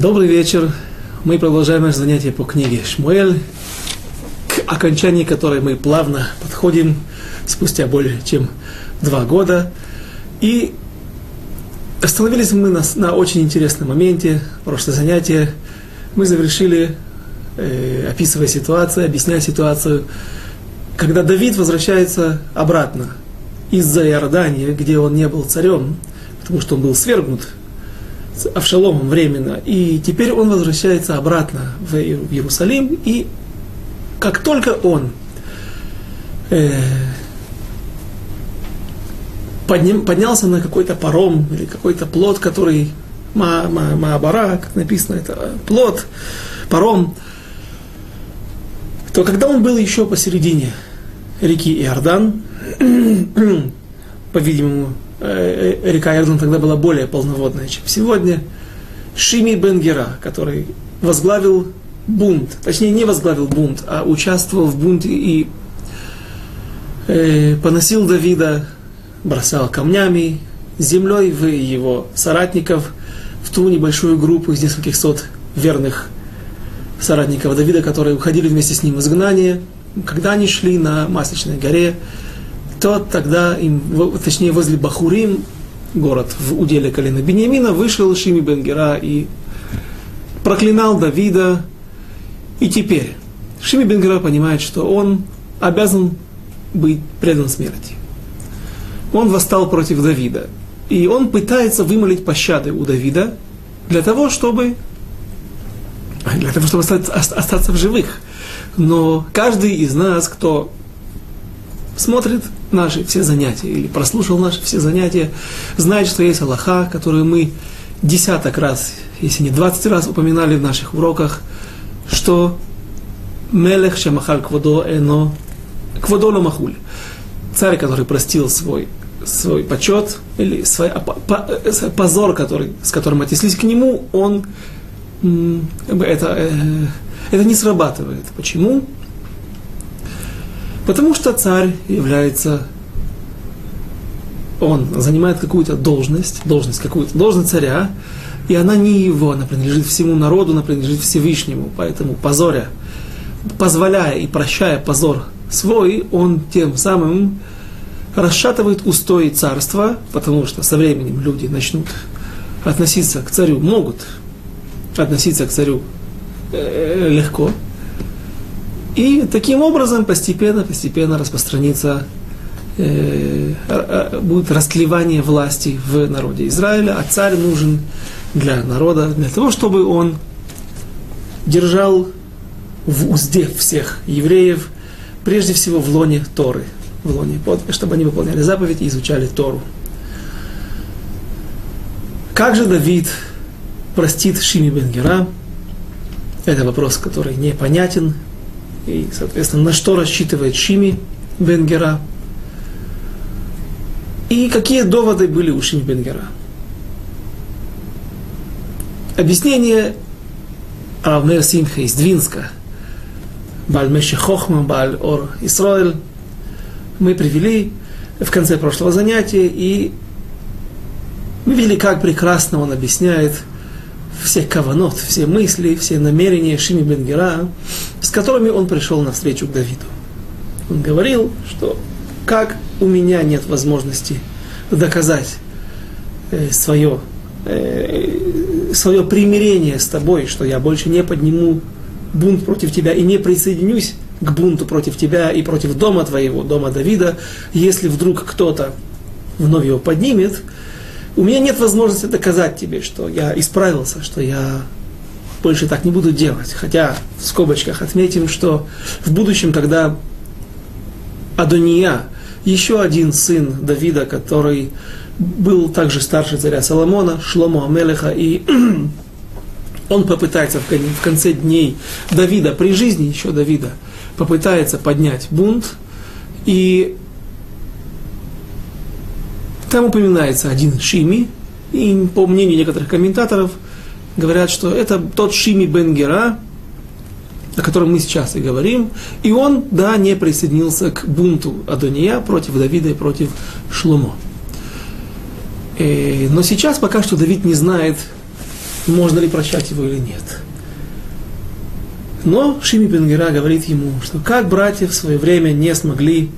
Добрый вечер. Мы продолжаем наше занятие по книге Шмуэль, к окончанию которой мы плавно подходим спустя более чем два года. И остановились мы на, на очень интересном моменте. Прошлое занятие мы завершили, э, описывая ситуацию, объясняя ситуацию, когда Давид возвращается обратно из-за Иордании, где он не был царем, потому что он был свергнут с Авшаломом временно, и теперь он возвращается обратно в Иерусалим, и как только он э, подним, поднялся на какой-то паром или какой-то плод, который ма, ма, Маабара, как написано, это плод, паром, то когда он был еще посередине реки Иордан, по-видимому, Э, э, река Иордан тогда была более полноводная, чем сегодня. Шими Бенгера, который возглавил бунт, точнее не возглавил бунт, а участвовал в бунте и э, поносил Давида, бросал камнями, землей в его соратников, в ту небольшую группу из нескольких сот верных соратников Давида, которые уходили вместе с ним в изгнание. Когда они шли на Масличной горе, то тогда им, точнее возле Бахурим, город в уделе колена Бениамина, вышел Шими Бенгера и проклинал Давида. И теперь Шими Бенгера понимает, что он обязан быть предан смерти. Он восстал против Давида. И он пытается вымолить пощады у Давида для того, чтобы для того, чтобы остаться, остаться в живых. Но каждый из нас, кто смотрит наши все занятия или прослушал наши все занятия, знает, что есть Аллаха, которую мы десяток раз, если не двадцать раз упоминали в наших уроках, что Мелех Шамахаль Квадо Эно Квадо Махуль. Царь, который простил свой, свой почет или свой э, позор, который, с которым отнеслись к нему, он это, э, это не срабатывает. Почему? Потому что царь является, он занимает какую-то должность, должность какую-то, должность царя, и она не его, она принадлежит всему народу, она принадлежит Всевышнему. Поэтому позоря, позволяя и прощая позор свой, он тем самым расшатывает устои царства, потому что со временем люди начнут относиться к царю, могут относиться к царю э, легко, и таким образом постепенно, постепенно распространится, э, э, будет растлевание власти в народе Израиля, а царь нужен для народа, для того, чтобы он держал в узде всех евреев, прежде всего в лоне Торы, в лоне, чтобы они выполняли заповеди и изучали Тору. Как же Давид простит Шими Бенгера? Это вопрос, который непонятен, и, соответственно, на что рассчитывает Шими Бенгера. И какие доводы были у Шими Бенгера. Объяснение Равмер Симха из Двинска, Бальмеши Хохма, Баль Ор Исраэль, мы привели в конце прошлого занятия, и мы видели, как прекрасно он объясняет – все каванот, все мысли, все намерения Шими Бенгера, с которыми он пришел на встречу к Давиду. Он говорил, что как у меня нет возможности доказать э, свое, э, свое примирение с тобой, что я больше не подниму бунт против тебя и не присоединюсь к бунту против тебя и против дома твоего, дома Давида, если вдруг кто-то вновь его поднимет, у меня нет возможности доказать тебе, что я исправился, что я больше так не буду делать. Хотя в скобочках отметим, что в будущем, когда Адония, еще один сын Давида, который был также старше царя Соломона, Шломо Амелеха, и он попытается в конце дней Давида, при жизни еще Давида, попытается поднять бунт, и там упоминается один Шими, и по мнению некоторых комментаторов, говорят, что это тот Шими Бенгера, о котором мы сейчас и говорим, и он, да, не присоединился к бунту Адония против Давида и против Шломо. И, э, но сейчас пока что Давид не знает, можно ли прощать его или нет. Но Шими Бенгера говорит ему, что как братья в свое время не смогли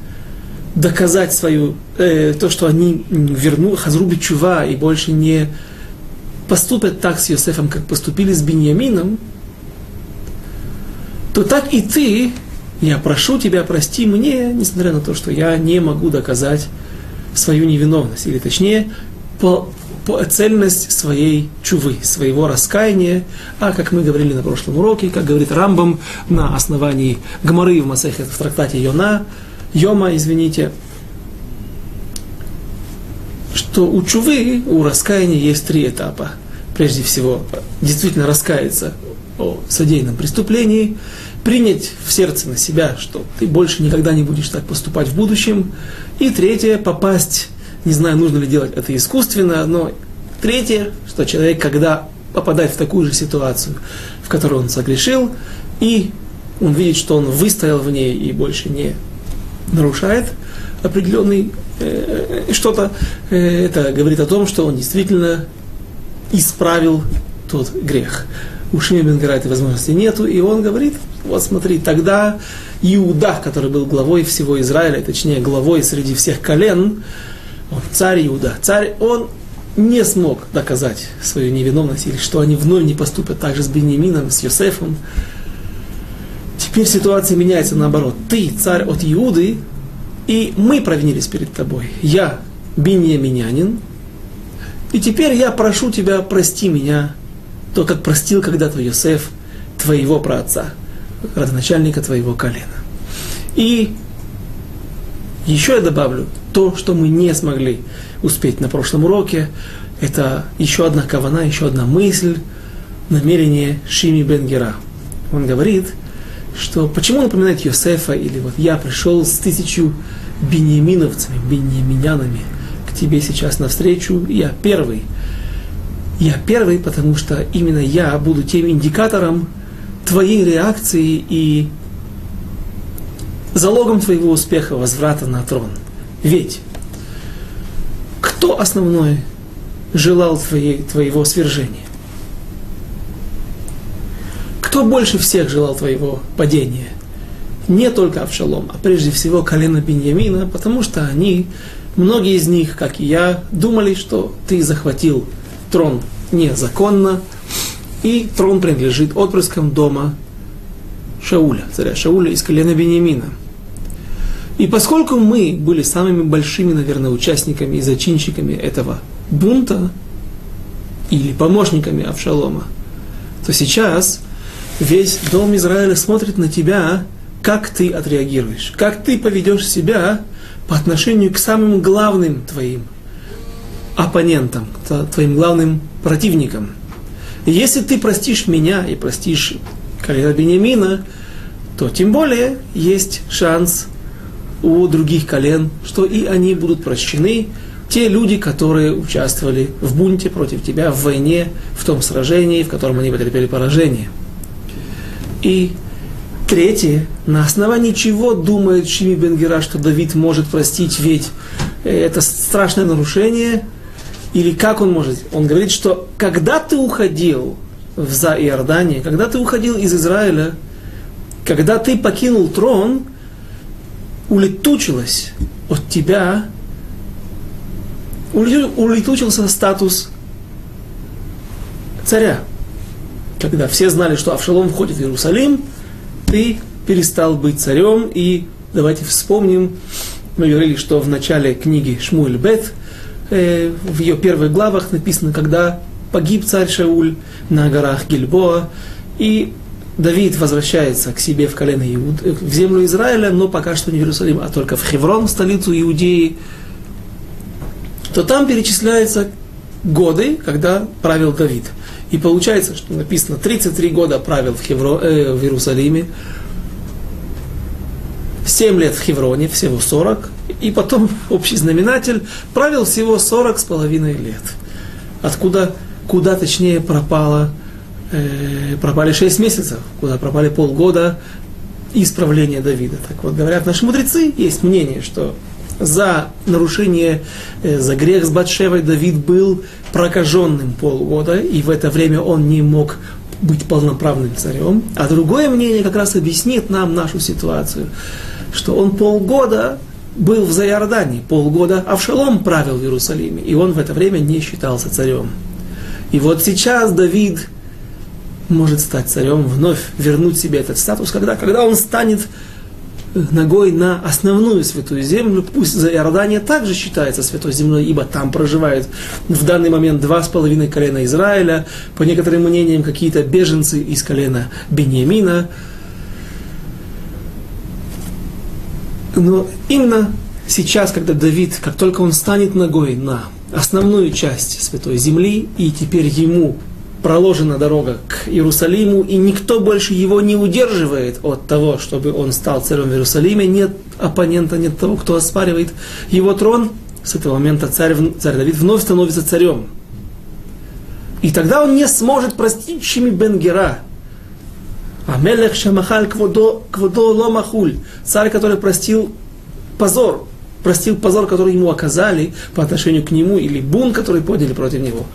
доказать свою, э, то, что они верну Хазруби Чува и больше не поступят так с Йосефом, как поступили с Беньямином, то так и ты, я прошу тебя, прости мне, несмотря на то, что я не могу доказать свою невиновность, или точнее, по, по цельность своей чувы, своего раскаяния, а как мы говорили на прошлом уроке, как говорит Рамбам на основании Гмары в Масехе в трактате Йона, Йома, извините, что у чувы, у раскаяния есть три этапа. Прежде всего, действительно раскаяться о содеянном преступлении, принять в сердце на себя, что ты больше никогда не будешь так поступать в будущем. И третье, попасть, не знаю, нужно ли делать это искусственно, но третье, что человек, когда попадает в такую же ситуацию, в которой он согрешил, и он видит, что он выстоял в ней и больше не нарушает определенный что-то, э, это говорит о том, что он действительно исправил тот грех. У Бенгера этой возможности нету, и он говорит, вот смотри, тогда Иуда, который был главой всего Израиля, точнее главой среди всех колен, он, царь Иуда, царь, он не смог доказать свою невиновность, или что они вновь не поступят так же с Беньямином, с Йосефом. Теперь ситуация меняется наоборот. Ты царь от Иуды, и мы провинились перед тобой. Я Беньяминянин, и теперь я прошу тебя, прости меня, то, как простил когда-то Йосеф твоего праотца, родоначальника твоего колена. И еще я добавлю то, что мы не смогли успеть на прошлом уроке. Это еще одна кавана, еще одна мысль, намерение Шими Бенгера. Он говорит, что почему напоминает Йосефа, или вот я пришел с тысячу беньяминовцами, беньяминянами к тебе сейчас навстречу, я первый. Я первый, потому что именно я буду тем индикатором твоей реакции и залогом твоего успеха возврата на трон. Ведь кто основной желал твоей, твоего свержения? Кто больше всех желал твоего падения? Не только Авшалом, а прежде всего колено Беньямина, потому что они, многие из них, как и я, думали, что ты захватил трон незаконно, и трон принадлежит отпрыскам дома Шауля, царя Шауля из колена Беньямина. И поскольку мы были самыми большими, наверное, участниками и зачинщиками этого бунта, или помощниками Авшалома, то сейчас весь дом Израиля смотрит на тебя, как ты отреагируешь, как ты поведешь себя по отношению к самым главным твоим оппонентам, твоим главным противникам. И если ты простишь меня и простишь колена Бениамина, то тем более есть шанс у других колен, что и они будут прощены, те люди, которые участвовали в бунте против тебя, в войне, в том сражении, в котором они потерпели поражение. И третье, на основании чего думает Шими Бенгера, что Давид может простить, ведь это страшное нарушение, или как он может? Он говорит, что когда ты уходил в за Иордание, когда ты уходил из Израиля, когда ты покинул трон, улетучилось от тебя, улетучился статус царя. Когда все знали, что Авшалом входит в Иерусалим, ты перестал быть царем. И давайте вспомним, мы говорили, что в начале книги Шмуэль Бет, э, в ее первых главах написано, когда погиб царь Шауль на горах Гильбоа, и Давид возвращается к себе в колено Иуд, в землю Израиля, но пока что не в Иерусалим, а только в Хеврон, столицу Иудеи, то там перечисляются годы, когда правил Давид. И получается, что написано 33 года правил в, Хевро, э, в Иерусалиме, 7 лет в Хевроне, всего 40, и потом общий знаменатель правил всего 40 с половиной лет. Откуда, куда точнее пропало э, пропали 6 месяцев, куда пропали полгода исправления Давида. Так вот, говорят наши мудрецы, есть мнение, что За нарушение, э, за грех с Батшевой Давид был прокаженным полгода, и в это время он не мог быть полноправным царем. А другое мнение как раз объяснит нам нашу ситуацию, что он полгода был в Зайордане, полгода Авшалом правил в Иерусалиме, и он в это время не считался царем. И вот сейчас Давид может стать царем, вновь вернуть себе этот статус, когда, когда он станет ногой на основную святую землю, пусть за Иордания также считается святой землей, ибо там проживает в данный момент два с половиной колена Израиля, по некоторым мнениям какие-то беженцы из колена Бениамина. Но именно сейчас, когда Давид, как только он станет ногой на основную часть святой земли, и теперь ему проложена дорога к Иерусалиму, и никто больше его не удерживает от того, чтобы он стал царем в Иерусалиме. Нет оппонента, нет того, кто оспаривает его трон. С этого момента царь, царь Давид вновь становится царем. И тогда он не сможет простить Шими Бенгера. Амелех Шамахаль Кводо, кводо Ломахуль. Царь, который простил позор, простил позор, который ему оказали по отношению к нему, или бун, который подняли против него.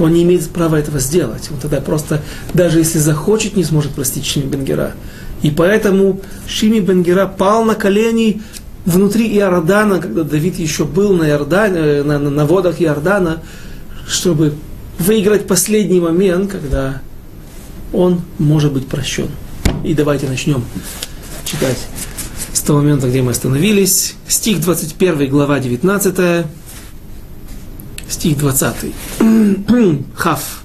Он не имеет права этого сделать. Он тогда просто, даже если захочет, не сможет простить Шими Бенгера. И поэтому Шими Бенгера пал на колени внутри Иордана, когда Давид еще был на, Иордане, э, на, на, на водах Иордана, чтобы выиграть последний момент, когда он может быть прощен. И давайте начнем читать с того момента, где мы остановились. Стих 21, глава 19, стих 20. Хав.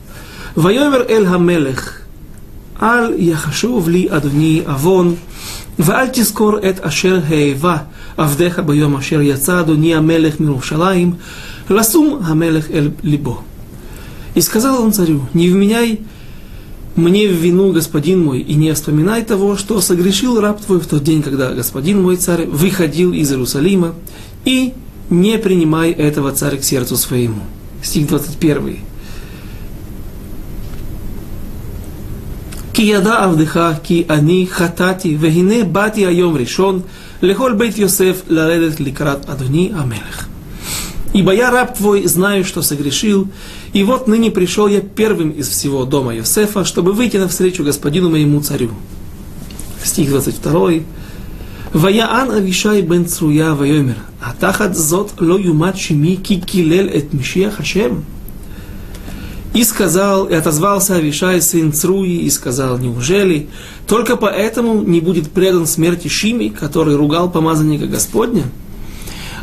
ויאמר אל המלך, אל יחשוב לי אדוני עוון, ואל תזכור את אשר האבה עבדיך ביום אשר יצא אדוני המלך מירושלים, לשום המלך אל ליבו. И сказал он царю, не вменяй мне в вину, господин мой, и не вспоминай того, что согрешил раб твой в тот день, когда господин мой царь выходил из Иерусалима, и не принимай этого царя к сердцу своему. Стих 21. Кияда авдыха, ки они хатати, вегине бати айом решен, лехоль бейт Йосеф ларедет ликрат адони амелех. Ибо я раб твой, знаю, что согрешил, и вот ныне пришел я первым из всего дома Йосефа, чтобы выйти навстречу господину моему царю. Стих 22. ויען אבישי בן צרויה ויאמר, התחת זאת לא יומת שמי כי קילל את משיח השם? И сказал, и отозвался Авишай, сын Цруи, и сказал, неужели только поэтому не будет предан смерти Шими, который ругал помазанника Господня?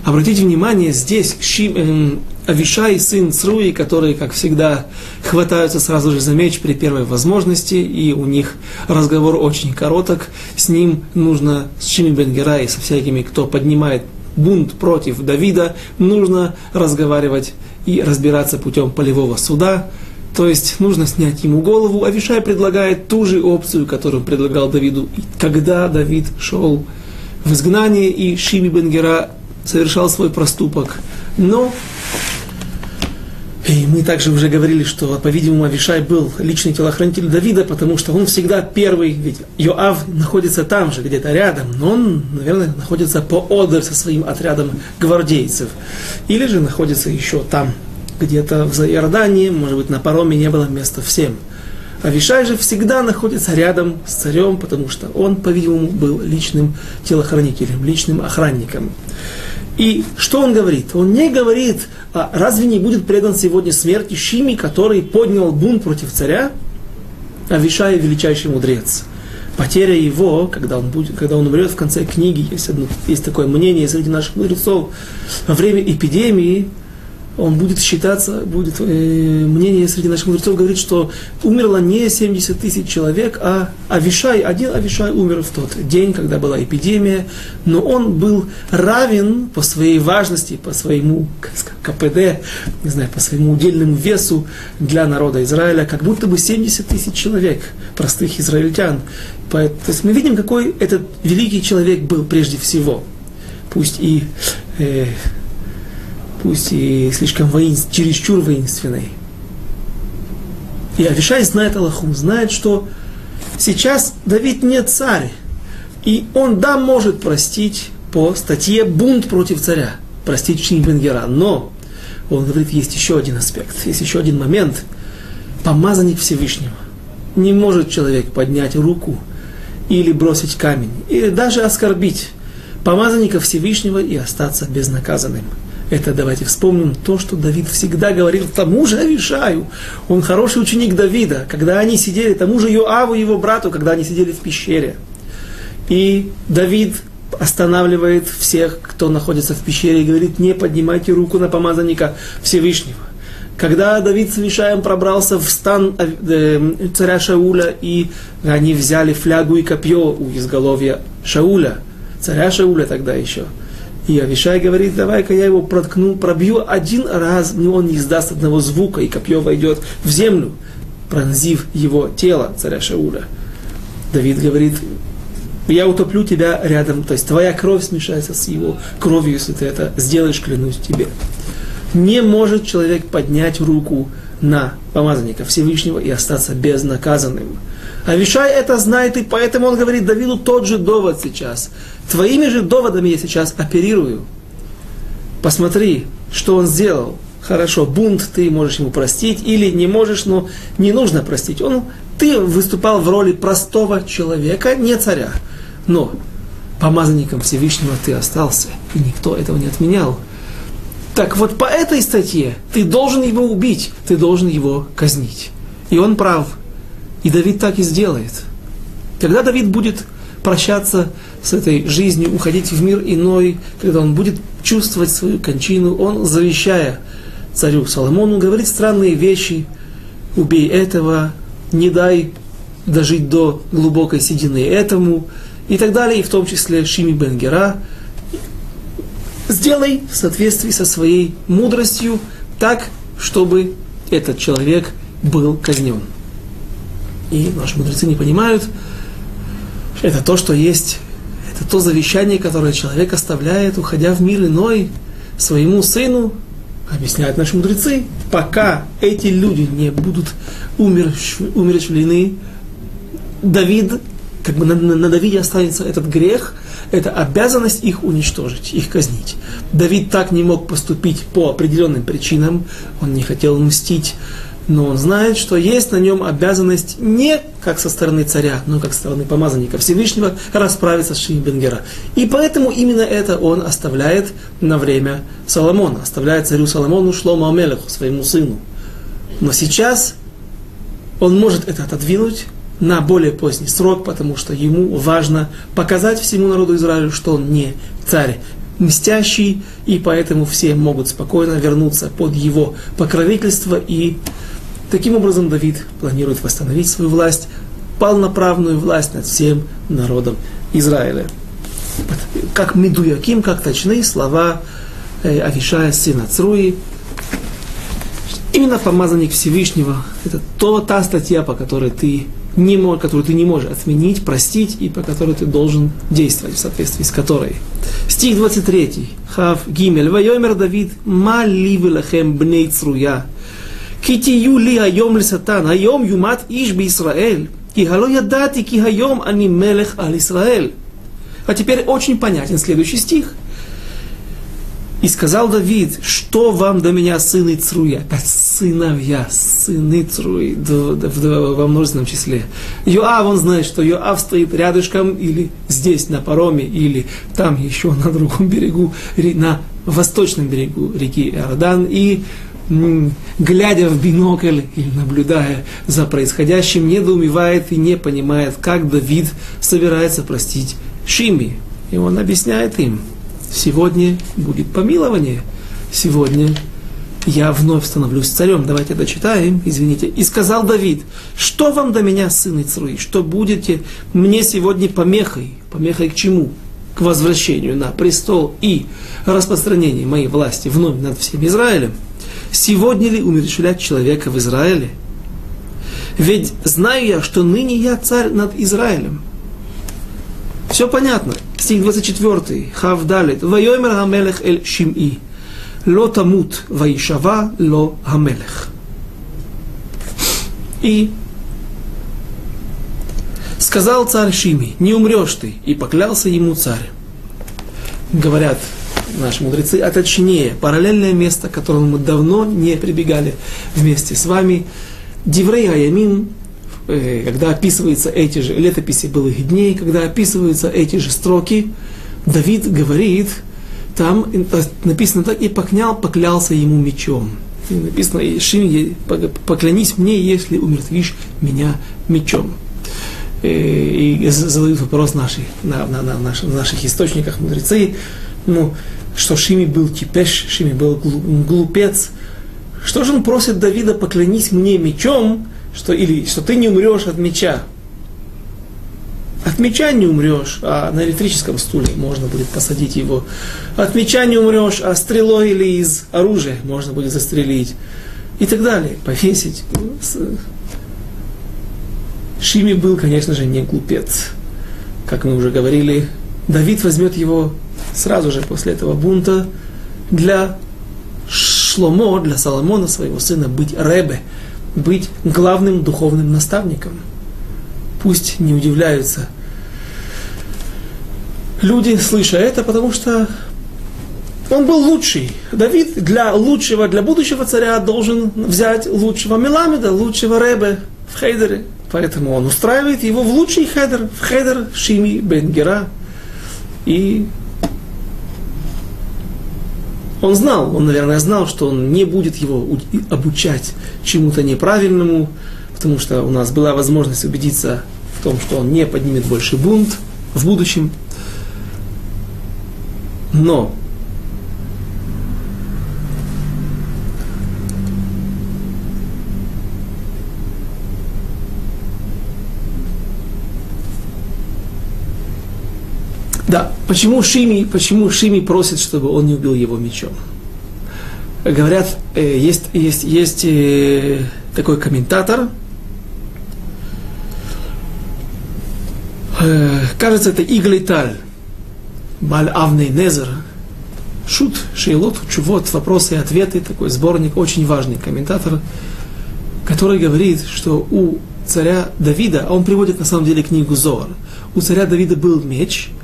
Обратите внимание, здесь Шим, э, Авишай, сын Цруи, которые, как всегда, хватаются сразу же за меч при первой возможности, и у них разговор очень короток. С ним нужно, с Шими Бенгера и со всякими, кто поднимает бунт против Давида, нужно разговаривать и разбираться путем полевого суда. То есть нужно снять ему голову. Авишай предлагает ту же опцию, которую предлагал Давиду, когда Давид шел в изгнание, и Шими Бенгера совершал свой проступок. Но и мы также уже говорили, что, по-видимому, Авишай был личный телохранитель Давида, потому что он всегда первый, ведь Йоав находится там же, где-то рядом, но он, наверное, находится по поодаль со своим отрядом гвардейцев. Или же находится еще там, где-то в Иордании, может быть, на пароме не было места всем. Авишай же всегда находится рядом с царем, потому что он, по-видимому, был личным телохранителем, личным охранником. И что он говорит? Он не говорит, а разве не будет предан сегодня смерти Шими, который поднял бунт против царя? Авишай величайший мудрец. Потеря его, когда он, будет, когда он умрет в конце книги, есть, одно, есть такое мнение среди наших мудрецов, во время эпидемии он будет считаться, будет э, мнение среди наших мудрецов говорит, что умерло не 70 тысяч человек, а Авишай, один Авишай умер в тот день, когда была эпидемия, но он был равен по своей важности, по своему КПД, не знаю, по своему удельному весу для народа Израиля, как будто бы 70 тысяч человек, простых израильтян. То есть мы видим, какой этот великий человек был прежде всего. Пусть и э, пусть и слишком воинств, чересчур воинственной. И Авишай знает Аллаху, знает, что сейчас Давид не царь, и он, да, может простить по статье «Бунт против царя», простить Шни Бенгера. Но он говорит, есть еще один аспект, есть еще один момент. Помазанник Всевышнего. Не может человек поднять руку или бросить камень, или даже оскорбить помазанника Всевышнего и остаться безнаказанным. Это давайте вспомним то, что Давид всегда говорил тому же Авишаю. Он хороший ученик Давида. Когда они сидели, тому же Йоаву, его брату, когда они сидели в пещере. И Давид останавливает всех, кто находится в пещере, и говорит, не поднимайте руку на помазанника Всевышнего. Когда Давид с Вишаем пробрался в стан э, царя Шауля, и они взяли флягу и копье у изголовья Шауля, царя Шауля тогда еще – и Авишай говорит, давай-ка я его проткну, пробью один раз, но он не издаст одного звука, и копье войдет в землю, пронзив его тело, царя Шауля. Давид говорит, я утоплю тебя рядом, то есть твоя кровь смешается с его кровью, если ты это сделаешь, клянусь тебе. Не может человек поднять руку на помазанника Всевышнего и остаться безнаказанным. Авишай это знает, и поэтому он говорит Давиду тот же довод сейчас. Твоими же доводами я сейчас оперирую. Посмотри, что он сделал. Хорошо, бунт ты можешь ему простить, или не можешь, но не нужно простить. Он, ты выступал в роли простого человека, не царя. Но помазанником Всевышнего ты остался, и никто этого не отменял. Так вот по этой статье ты должен его убить, ты должен его казнить. И он прав. И Давид так и сделает. Когда Давид будет прощаться с этой жизнью, уходить в мир иной, когда он будет чувствовать свою кончину, он, завещая царю Соломону, говорит странные вещи, убей этого, не дай дожить до глубокой седины этому, и так далее, и в том числе Шими Бенгера, сделай в соответствии со своей мудростью так, чтобы этот человек был казнен. И наши мудрецы не понимают, это то, что есть, это то завещание, которое человек оставляет, уходя в мир иной, своему сыну, объясняют наши мудрецы, пока эти люди не будут умерщвлены, Давид, как бы на, на, на Давиде останется этот грех, это обязанность их уничтожить, их казнить. Давид так не мог поступить по определенным причинам, он не хотел мстить, но он знает, что есть на нем обязанность не как со стороны царя, но как со стороны помазанника Всевышнего расправиться с Шимбенгера. И поэтому именно это он оставляет на время Соломона, оставляет царю Соломону Шлома Амелеху, своему сыну. Но сейчас он может это отодвинуть, на более поздний срок, потому что ему важно показать всему народу Израиля, что он не царь мстящий, и поэтому все могут спокойно вернуться под его покровительство. И таким образом Давид планирует восстановить свою власть, полноправную власть над всем народом Израиля. Как Медуяким, как точные слова э, Авишая, сына Цруи, Именно помазанник Всевышнего – это то, та статья, по которой ты не мож, которую ты не можешь отменить, простить и по которой ты должен действовать в соответствии с которой. Стих 23. Хав Гимель. Вайомер Давид. Ма ли велахем бней цруя. Китию ли айом ли сатан. Айом юмат иш би Исраэль. И гало ядати ки айом ани мелех аль Исраэль. А теперь очень понятен следующий стих. И сказал Давид, что вам до меня, сыны Цруя? Опять сыновья, сыны Цруи, во множественном числе. Йоав, он знает, что Йоав стоит рядышком, или здесь, на пароме, или там еще на другом берегу, на восточном берегу реки Иордан, и глядя в бинокль или наблюдая за происходящим, недоумевает и не понимает, как Давид собирается простить Шими. И он объясняет им – Сегодня будет помилование. Сегодня я вновь становлюсь царем. Давайте дочитаем, извините. И сказал Давид, что вам до меня, сын Ицруи, что будете мне сегодня помехой? Помехой к чему? К возвращению на престол и распространению моей власти вновь над всем Израилем. Сегодня ли умерщвлять человека в Израиле? Ведь знаю я, что ныне я царь над Израилем. Все понятно. Стих 24. Хавдалит. Вайомер Хамелех эль Шим'i. Ло тамут ваишава ло Хамелех. И сказал царь Шими, не умрешь ты, и поклялся ему царь. говорят наши мудрецы, а точнее, параллельное место, к которому мы давно не прибегали вместе с вами, Диврей Аямин, когда описываются эти же летописи былых дней, когда описываются эти же строки, Давид говорит, там написано так, и покнял, поклялся ему мечом. И написано, Шим, поклянись мне, если умертвишь меня мечом. Э, и задают вопрос наши, на, на, на, наших, на наших источниках мудрецы, ну, что Шими был типеш, Шими был глупец. Что же он просит Давида, поклянись мне мечом, что, или что ты не умрешь от меча. От меча не умрешь, а на электрическом стуле можно будет посадить его. От меча не умрешь, а стрелой или из оружия можно будет застрелить. И так далее. Повесить. Шими был, конечно же, не глупец. Как мы уже говорили, Давид возьмет его сразу же после этого бунта для Шломо, для Соломона, своего сына, быть Ребе, быть главным духовным наставником. Пусть не удивляются люди, слыша это, потому что он был лучший. Давид для лучшего, для будущего царя должен взять лучшего Меламеда, лучшего Ребе в Хейдере. Поэтому он устраивает его в лучший хедер, в хедер Шими бен Гера. И он знал, он, наверное, знал, что он не будет его обучать чему-то неправильному, потому что у нас была возможность убедиться в том, что он не поднимет больше бунт в будущем. Но Да, почему Шими, почему Шими просит, чтобы он не убил его мечом? Говорят, э, есть, есть, есть э, такой комментатор, э, кажется, это Иглиталь, Баль Авней Незер, Шут, Шейлот, Чувот, вопросы и ответы, такой сборник, очень важный комментатор, который говорит, что у царя Давида, а он приводит на самом деле книгу Зор, у царя Давида был меч –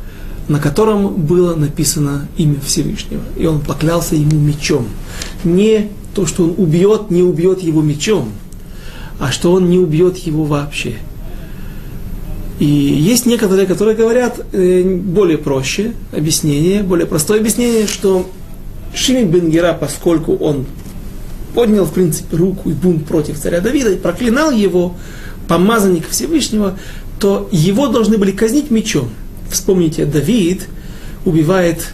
на котором было написано имя Всевышнего. И он поклялся ему мечом. Не то, что он убьет, не убьет его мечом, а что он не убьет его вообще. И есть некоторые, которые говорят э, более проще объяснение, более простое объяснение, что Шими Бенгера, поскольку он поднял, в принципе, руку и бунт против царя Давида и проклинал его, помазанник Всевышнего, то его должны были казнить мечом. Вспомните, Давид убивает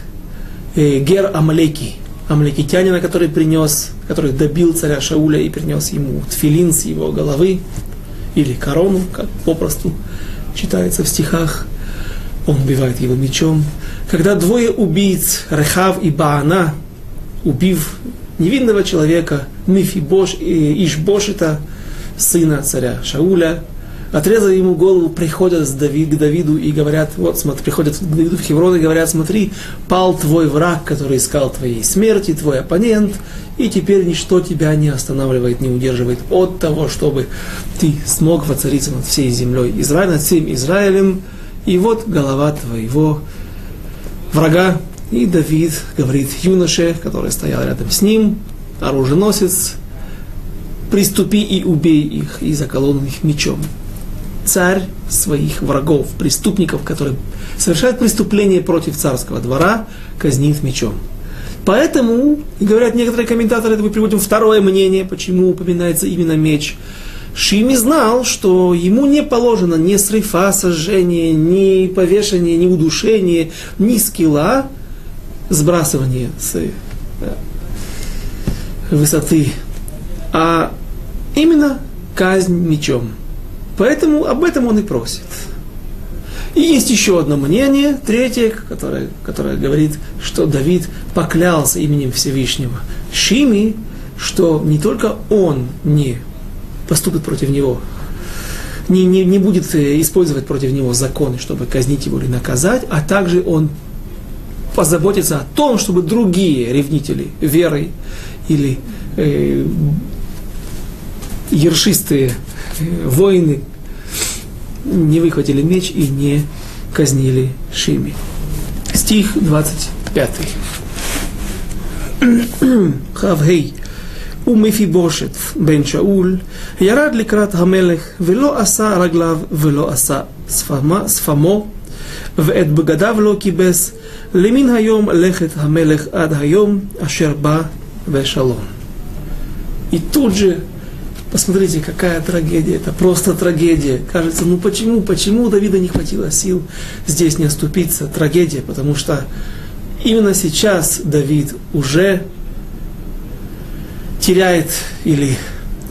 э, Гер Амалеки, амалекитянина, который принес, который добил царя Шауля и принес ему тфилин с его головы, или корону, как попросту читается в стихах. Он убивает его мечом. Когда двое убийц, Рехав и Баана, убив невинного человека, Мифибош и Ишбошита, сына царя Шауля, отрезали ему голову, приходят к Давиду и говорят, вот, смотри, приходят к Давиду в Хеврон и говорят, смотри, пал твой враг, который искал твоей смерти, твой оппонент, и теперь ничто тебя не останавливает, не удерживает от того, чтобы ты смог воцариться над всей землей Израиля, над всем Израилем, и вот голова твоего врага. И Давид говорит юноше, который стоял рядом с ним, оруженосец, приступи и убей их, и заколол их мечом царь своих врагов, преступников, которые совершают преступление против царского двора, казнит мечом. Поэтому, говорят некоторые комментаторы, это мы приводим второе мнение, почему упоминается именно меч. Шими знал, что ему не положено ни срыфа, сожжение, ни повешение, ни удушение, ни скилла, сбрасывание с э, высоты, а именно казнь мечом. Поэтому об этом он и просит. И есть еще одно мнение, третье, которое, которое говорит, что Давид поклялся именем Всевышнего Шими, что не только он не поступит против него, не, не, не будет э, использовать против него законы, чтобы казнить его или наказать, а также он позаботится о том, чтобы другие ревнители верой или э, ершистые воины не выхватили меч и не казнили Шими. Стих 20. пятый. Хавгей. ומפיבושת בן שאול ירד לקראת המלך ולא עשה רגליו ולא עשה שפמו ואת בגדיו לא כיבס למין היום לכת המלך עד היום אשר בא בשלום. И тут же, посмотрите, какая трагедия, это просто трагедия. Кажется, ну почему, почему у Давида не хватило сил здесь не оступиться? Трагедия, потому что именно сейчас Давид уже теряет или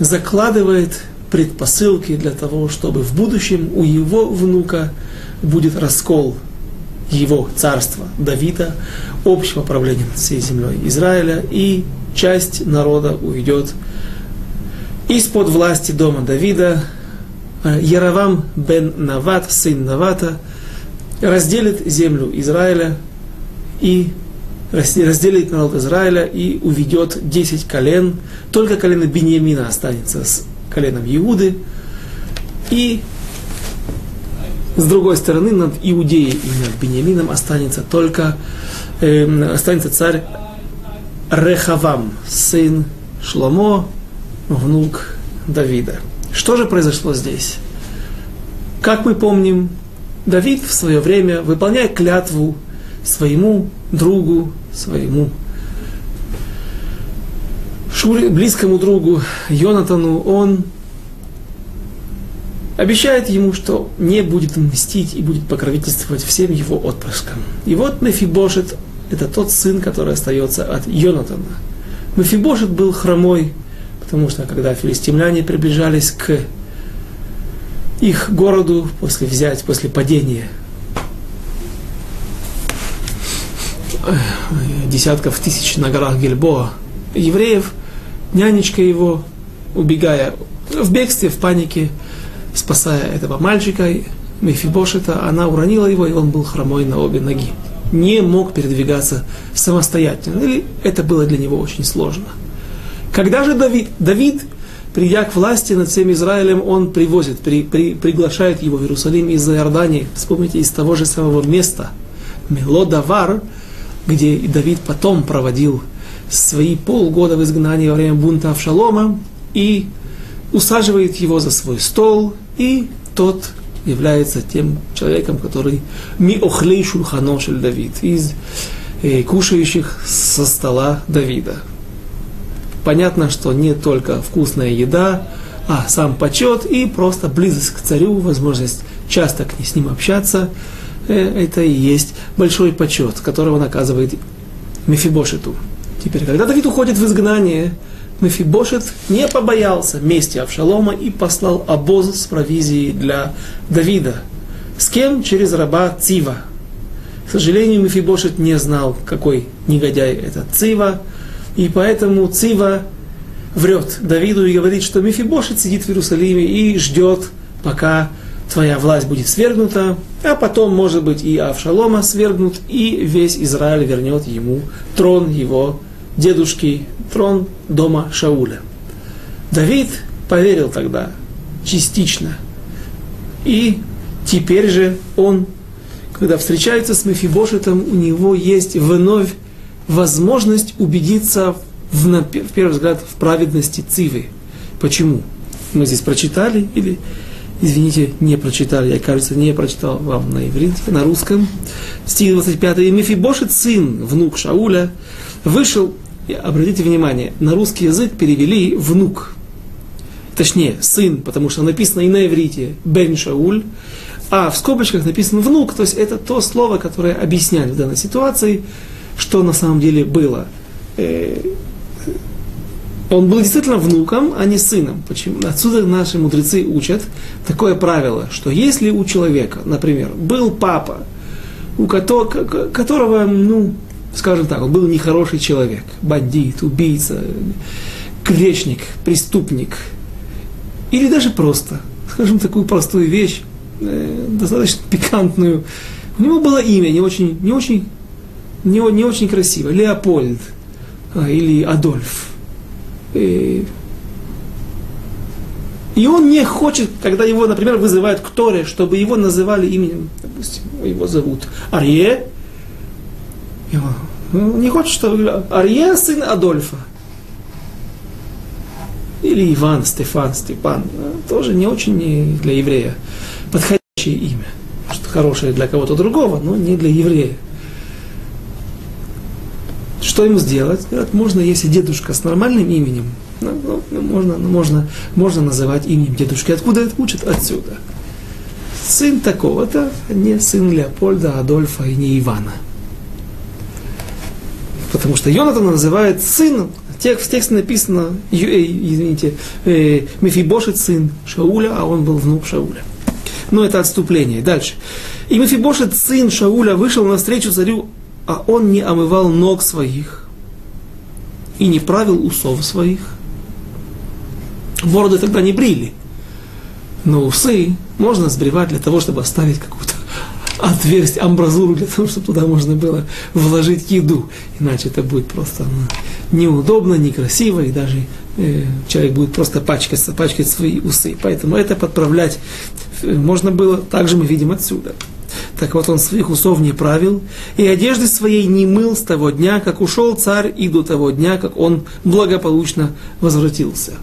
закладывает предпосылки для того, чтобы в будущем у его внука будет раскол его царства Давида, общего правления всей землей Израиля, и часть народа уйдет из-под власти дома Давида. Яровам бен Нават, сын Навата, разделит землю Израиля и разделит народ Израиля и уведет 10 колен. Только колено Беньямина останется с коленом Иуды. И с другой стороны, над Иудеей и над Беньямином останется только э, останется царь Рехавам, сын Шломо, внук Давида. Что же произошло здесь? Как мы помним, Давид в свое время, выполняя клятву своему другу, своему близкому другу Йонатану, он обещает ему, что не будет мстить и будет покровительствовать всем его отпрыскам. И вот Мефибошет – это тот сын, который остается от Йонатана. Мефибошет был хромой, потому что когда филистимляне приближались к их городу после взять, после падения десятков тысяч на горах Гильбоа евреев, нянечка его, убегая в бегстве, в панике, спасая этого мальчика, Мефибошета, она уронила его, и он был хромой на обе ноги. Не мог передвигаться самостоятельно, или это было для него очень сложно. Когда же Давид, Давид придя к власти над всем Израилем, он привозит, при, при, приглашает его в Иерусалим из Иордании, вспомните, из того же самого места, Мелодавар, где Давид потом проводил свои полгода в изгнании во время бунта Авшалома и усаживает его за свой стол, и тот является тем человеком, который миохлей шульханошель Давид, из э, кушающих со стола Давида. Понятно, что не только вкусная еда, а сам почет и просто близость к царю, возможность часто с ним общаться – Э, это и есть большой почет, который он оказывает Мефибошету. Теперь, когда Давид уходит в изгнание, Мефибошет не побоялся мести Авшалома и послал обоз с провизией для Давида. С кем? Через раба Цива. К сожалению, Мефибошет не знал, какой негодяй это Цива, и поэтому Цива врет Давиду и говорит, что Мефибошет сидит в Иерусалиме и ждет, пока твоя власть будет свергнута, а потом, может быть, и Авшалома свергнут, и весь Израиль вернет ему трон его дедушки, трон дома Шауля. Давид поверил тогда частично. И теперь же он, когда встречается с Мефибошетом, у него есть вновь возможность убедиться в, в первый взгляд в праведности Цивы. Почему? Мы здесь прочитали или извините, не прочитали, я, кажется, не прочитал вам на иврите, на русском. Стих 25. И Мефибошет, сын, внук Шауля, вышел, обратите внимание, на русский язык перевели внук. Точнее, сын, потому что написано и на иврите Бен Шауль, а в скобочках написано внук, то есть это то слово, которое объясняет в данной ситуации, что на самом деле было. Э, он был действительно внуком, а не сыном. Почему? Отсюда наши мудрецы учат такое правило, что если у человека, например, был папа, у которого, ну, скажем так, он был нехороший человек, бандит, убийца, грешник, преступник, или даже просто, скажем, такую простую вещь, э, достаточно пикантную, у него было имя не очень, не очень, не, не очень красивое, Леопольд а, или Адольф и он не хочет, когда его, например, вызывают к Торе, чтобы его называли именем, допустим, его зовут Арье, Ну, не хочет, что Арье сын Адольфа. Или Иван, Стефан, Степан. Тоже не очень для еврея подходящее имя. Может, хорошее для кого-то другого, но не для еврея. Что ему сделать? Говорят, можно, если дедушка с нормальным именем, ну, ну, можно, ну, можно, можно называть именем дедушки. Откуда это учат? Отсюда. Сын такого-то, не сын Леопольда, Адольфа и не Ивана. Потому что Йонатан называет сыном. В тексте написано, э, извините, э, Мефибошет сын Шауля, а он был внук Шауля. Но это отступление. Дальше. И Мефибошет сын Шауля вышел навстречу царю, а он не омывал ног своих и не правил усов своих. Бороды тогда не брили. Но усы можно сбривать для того, чтобы оставить какую-то отверстие, амбразуру для того, чтобы туда можно было вложить еду. Иначе это будет просто ну, неудобно, некрасиво, и даже э, человек будет просто пачкаться, пачкать свои усы. Поэтому это подправлять э, можно было, также мы видим отсюда. Так вот он своих усов не правил, и одежды своей не мыл с того дня, как ушел царь, и до того дня, как он благополучно возвратился.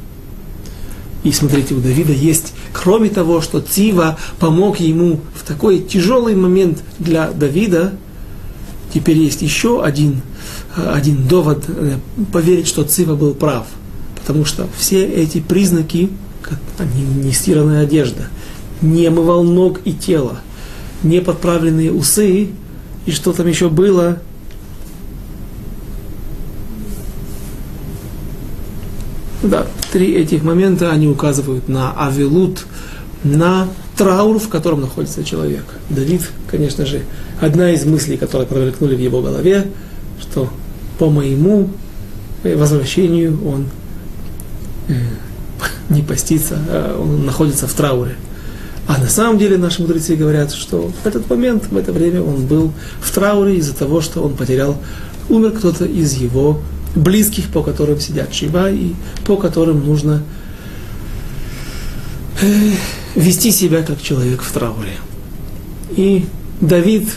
И смотрите, у Давида есть, кроме того, что Цива помог ему в такой тяжелый момент для Давида, теперь есть еще один, один довод э, поверить, что Цива был прав. Потому что все эти признаки, они не стиранная одежда, не омывал ног и тело, не подправленные усы, и что там еще было, Да, три этих момента, они указывают на авилут, на траур, в котором находится человек. Давид, конечно же, одна из мыслей, которые промелькнули в его голове, что по моему возвращению он э, не постится, а он находится в трауре. А на самом деле наши мудрецы говорят, что в этот момент, в это время он был в трауре из-за того, что он потерял, умер кто-то из его близких, по которым сидят Шива, и по которым нужно э, вести себя как человек в трауре. И Давид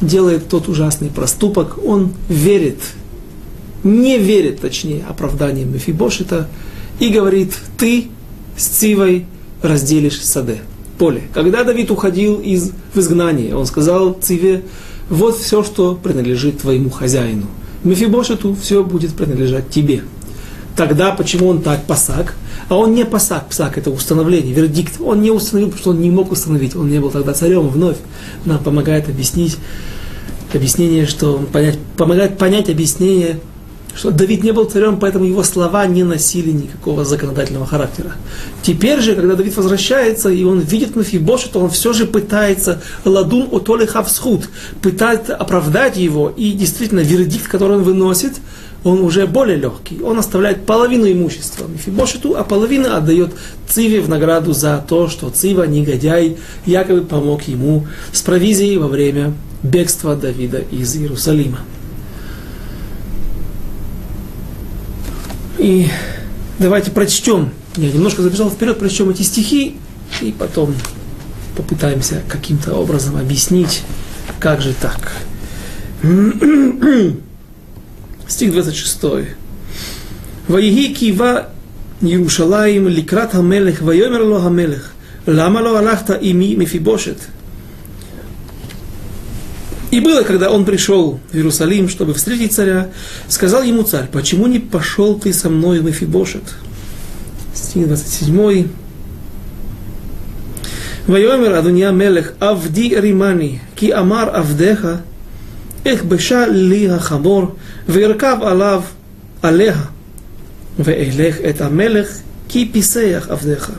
делает тот ужасный проступок, он верит, не верит, точнее, оправданием Мефибошита, и говорит, ты с Цивой разделишь саде, поле. Когда Давид уходил из, в изгнание, он сказал Циве, вот все, что принадлежит твоему хозяину – Мефибошету все будет принадлежать тебе. Тогда почему он так пасак? А он не пасак, псак это установление, вердикт. Он не установил, потому что он не мог установить, он не был тогда царем вновь. Нам помогает объяснить объяснение, что понять, помогает понять объяснение что Давид не был царем, поэтому его слова не носили никакого законодательного характера. Теперь же, когда Давид возвращается, и он видит Мефибоша, то он все же пытается ладун отоле хавсхуд, пытается оправдать его, и действительно вердикт, который он выносит, он уже более легкий. Он оставляет половину имущества Мефибошету, а половину отдает Циве в награду за то, что Цива, негодяй, якобы помог ему с провизией во время бегства Давида из Иерусалима. И давайте прочтем. Я немножко забежал вперед, прочтем эти стихи, и потом попытаемся каким-то образом объяснить, как же так. Стих 26. Ваиги кива Иерушалаим ликрат хамелех, вайомер ло хамелех, лама ло алахта ими мефибошет. И было, когда он пришел в Иерусалим, чтобы встретить царя, сказал ему царь, почему не пошел ты со мной в Мефибошет? Стих 27. Вайомер Адуния Мелех Авди Римани, ки амар Авдеха, их беша ли хабор, виркав алав алеха, веэлех это Мелех, ки писеях Авдеха.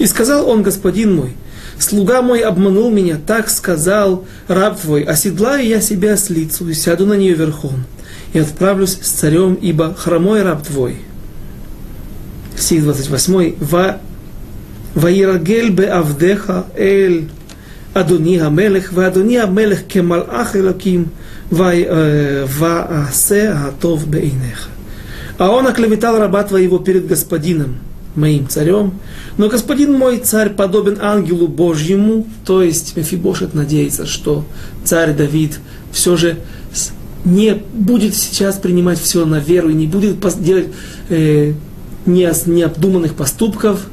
И сказал он, господин мой, Слуга мой обманул меня, так сказал раб твой, оседлаю я себя с лицу и сяду на нее верхом, и отправлюсь с царем, ибо хромой раб твой. Стих 28. Ва Ваирагель бе авдеха эль Адони Амелех, Адони Амелех кемалах элаким, ваасе э, атов бейнеха. А он оклеветал раба твоего перед господином, моим царем, но господин мой царь подобен ангелу Божьему, то есть Мефибошет надеется, что царь Давид все же не будет сейчас принимать все на веру и не будет делать э, необдуманных поступков.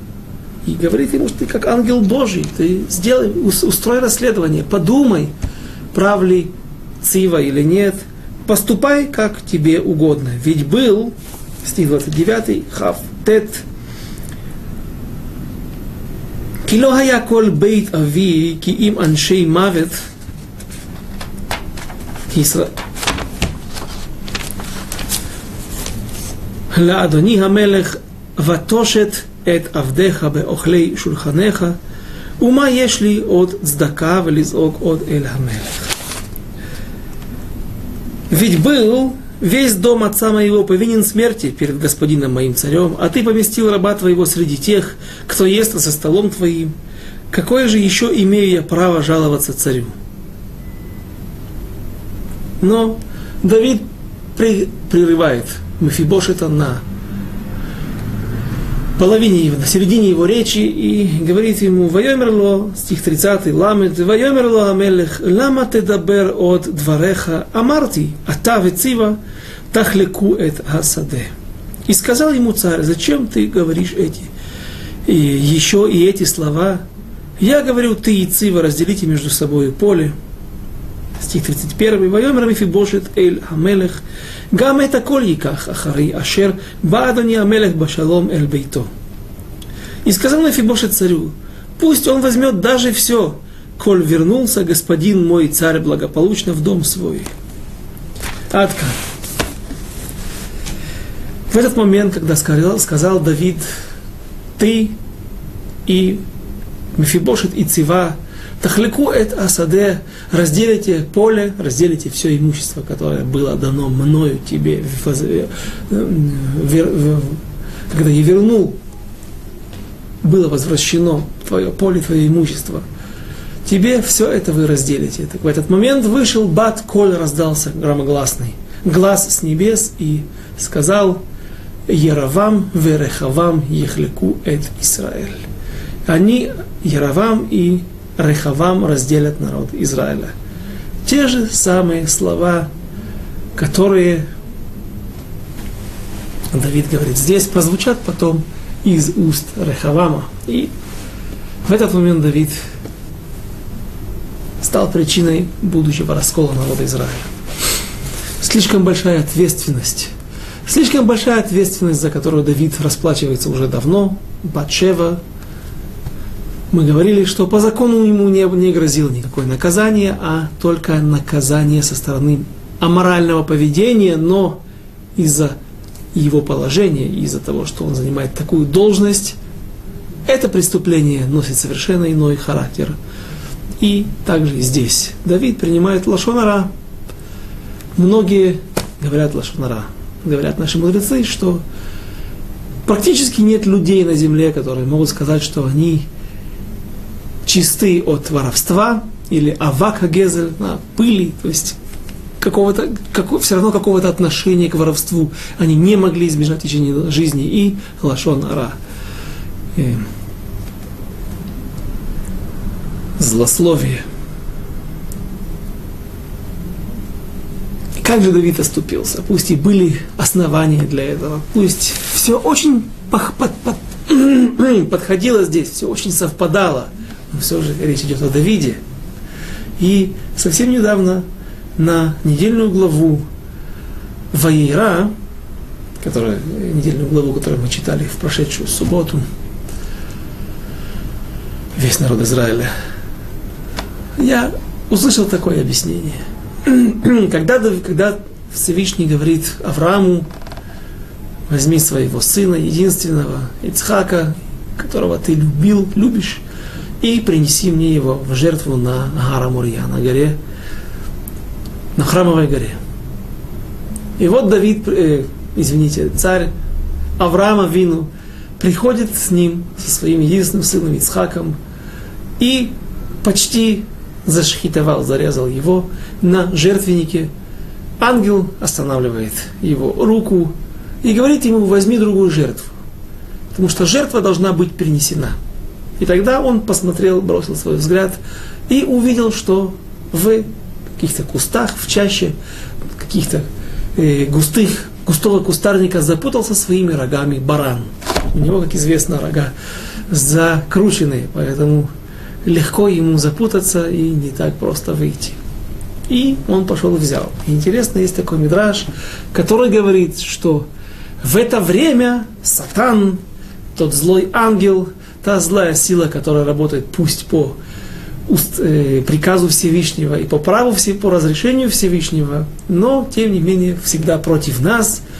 И говорит ему, что ты как ангел Божий, ты сделай, устрой расследование, подумай, прав ли Цива или нет, поступай, как тебе угодно. Ведь был, стих 29, Хав Тет, כי לא היה כל בית אבי כי אם אנשי מוות ישראל. לאדוני המלך ותושת את עבדיך באוכלי שולחניך, ומה יש לי עוד צדקה ולזעוק עוד אל המלך. Ведь был весь дом отца моего повинен смерти перед господином моим царем, а ты поместил раба твоего среди тех, кто ест за столом твоим. Какое же еще имею я право жаловаться царю? Но Давид при, прерывает Мефибошета на половине его, на середине его речи и говорит ему, «Вайомерло», стих 30, «Ламет, вайомерло амелех, лама тедабер от двореха, амарти, ата вецива, Тахлику эт хасаде. И сказал ему царь, зачем ты говоришь эти, и еще и эти слова? Я говорю, ты и Цива разделите между собой поле. Стих 31. Вайомер Мифибошет эль Амелех. Гам это кольниках ахари ашер баадони Амелех башалом эль бейто. И сказал Мифибошет царю, пусть он возьмет даже все, коль вернулся господин мой царь благополучно в дом свой. Отказ. В этот момент, когда сказал, сказал Давид, ты и Мефибошет и Цива Тахлеку эт асаде, разделите поле, разделите все имущество, которое было дано мною тебе, когда я вернул, было возвращено твое поле, твое имущество. Тебе все это вы разделите. Так в этот момент вышел бат, коль раздался громогласный глаз с небес и сказал, Яровам верехавам ехлеку эт Израиль. Они, Яровам и Рехавам разделят народ Израиля. Те же самые слова, которые Давид говорит здесь, прозвучат потом из уст Рехавама. И в этот момент Давид стал причиной будущего раскола народа Израиля. Слишком большая ответственность. Слишком большая ответственность, за которую Давид расплачивается уже давно. Батшева, мы говорили, что по закону ему не, не грозило никакое наказание, а только наказание со стороны аморального поведения, но из-за его положения, из-за того, что он занимает такую должность, это преступление носит совершенно иной характер. И также здесь. Давид принимает лошонара. Многие говорят лошонара. Говорят наши мудрецы, что практически нет людей на земле, которые могут сказать, что они чисты от воровства, или авака гезель, на пыли, то есть какого-то, как, все равно какого-то отношения к воровству они не могли избежать в течение жизни. И лашон ара. И э, злословие. Как же Давид оступился? Пусть и были основания для этого, пусть все очень под, под, подходило здесь, все очень совпадало – но все же речь идет о Давиде. И совсем недавно на недельную главу Ваера, которая, недельную главу, которую мы читали в прошедшую субботу, весь народ Израиля, я услышал такое объяснение. когда, когда Всевышний говорит Аврааму, возьми своего сына, единственного, Ицхака, которого ты любил, любишь, и принеси мне его в жертву на Гара Мурья, на горе, на храмовой горе. И вот Давид, э, извините, царь Авраама Вину приходит с ним, со своим единственным сыном Ицхаком, и почти зашхитовал, зарезал его на жертвеннике. Ангел останавливает его руку и говорит ему, возьми другую жертву. потому что жертва должна быть принесена. И тогда он посмотрел, бросил свой взгляд и увидел, что в каких-то кустах, в чаще каких-то э, густых, густого кустарника запутался своими рогами баран. У него, как известно, рога закрученные, поэтому легко ему запутаться и не так просто выйти. И он пошел и взял. Интересно, есть такой мидраж, который говорит, что в это время Сатан, тот злой ангел, та злая сила, которая работает пусть по э, приказу Всевышнего и по праву, по разрешению Всевышнего, но, тем не менее, всегда против нас –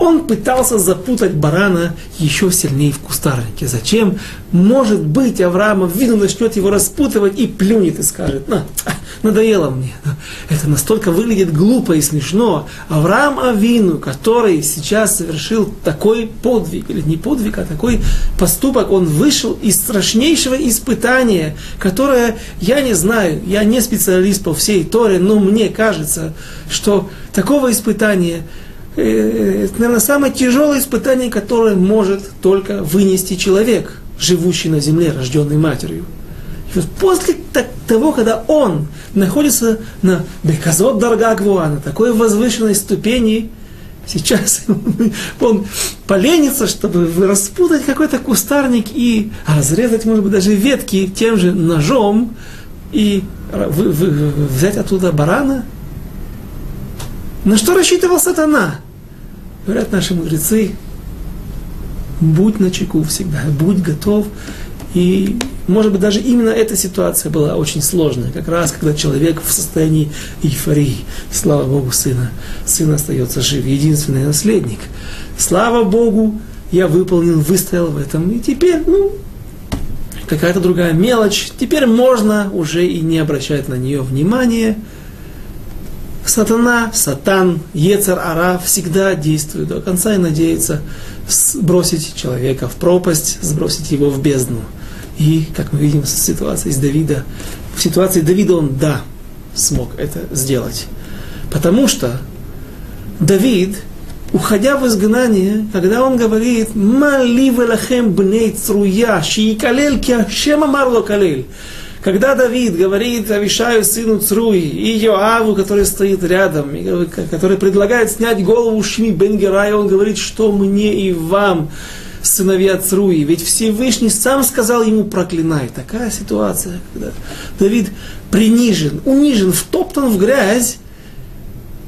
он пытался запутать барана еще сильнее в кустарнике. Зачем? Может быть, Авраам виду начнет его распутывать и плюнет и скажет, на, надоело мне. Это настолько выглядит глупо и смешно. Авраам Авину, который сейчас совершил такой подвиг, или не подвиг, а такой поступок, он вышел из страшнейшего испытания, которое, я не знаю, я не специалист по всей Торе, но мне кажется, что такого испытания это, наверное, самое тяжелое испытание, которое может только вынести человек, живущий на земле, рожденный матерью. И вот после того, когда он находится на Беказот Дарга Гвуа, на такой возвышенной ступени, сейчас он поленится, чтобы распутать какой-то кустарник и разрезать, может быть, даже ветки тем же ножом и взять оттуда барана, на что рассчитывал сатана? Говорят наши мудрецы, будь на чеку всегда, будь готов. И, может быть, даже именно эта ситуация была очень сложная, как раз когда человек в состоянии эйфории. Слава Богу, сына. Сын остается жив, единственный наследник. Слава Богу, я выполнил, выстоял в этом. И теперь, ну, какая-то другая мелочь. Теперь можно уже и не обращать на нее внимания. Сатана, сатан, Ецар Ара всегда действует до конца и надеется сбросить человека в пропасть, сбросить его в бездну. И, как мы видим в ситуации с Давида, в ситуации Давида он, да, смог это сделать. Потому что Давид, уходя в изгнание, когда он говорит «Мали велахем бней цруя, шиикалель ки Ашем амар калель», когда Давид говорит Авишаю, сыну Цруи, и Йоаву, который стоит рядом, который предлагает снять голову Шми Бенгерая, он говорит, что мне и вам, сыновья Цруи. Ведь Всевышний сам сказал ему проклинай. Такая ситуация, когда Давид принижен, унижен, втоптан в грязь,